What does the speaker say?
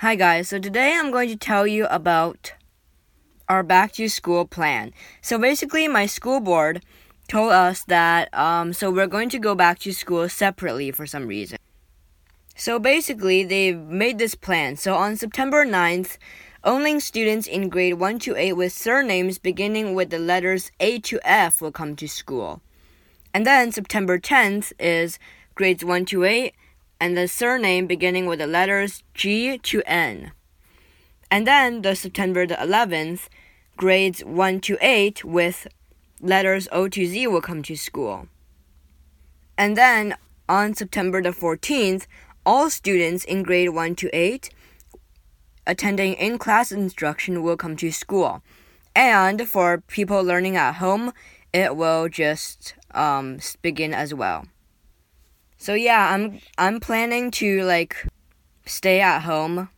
Hi guys, so today I'm going to tell you about our back to school plan. So basically, my school board told us that um, so we're going to go back to school separately for some reason. So basically, they've made this plan. So on September 9th, only students in grade 1 to 8 with surnames beginning with the letters A to F will come to school. And then September 10th is grades 1 to 8 and the surname beginning with the letters G to N. And then the September the 11th, grades 1 to 8 with letters O to Z will come to school. And then on September the 14th, all students in grade 1 to 8 attending in class instruction will come to school. And for people learning at home, it will just um, begin as well. So yeah, I'm I'm planning to like stay at home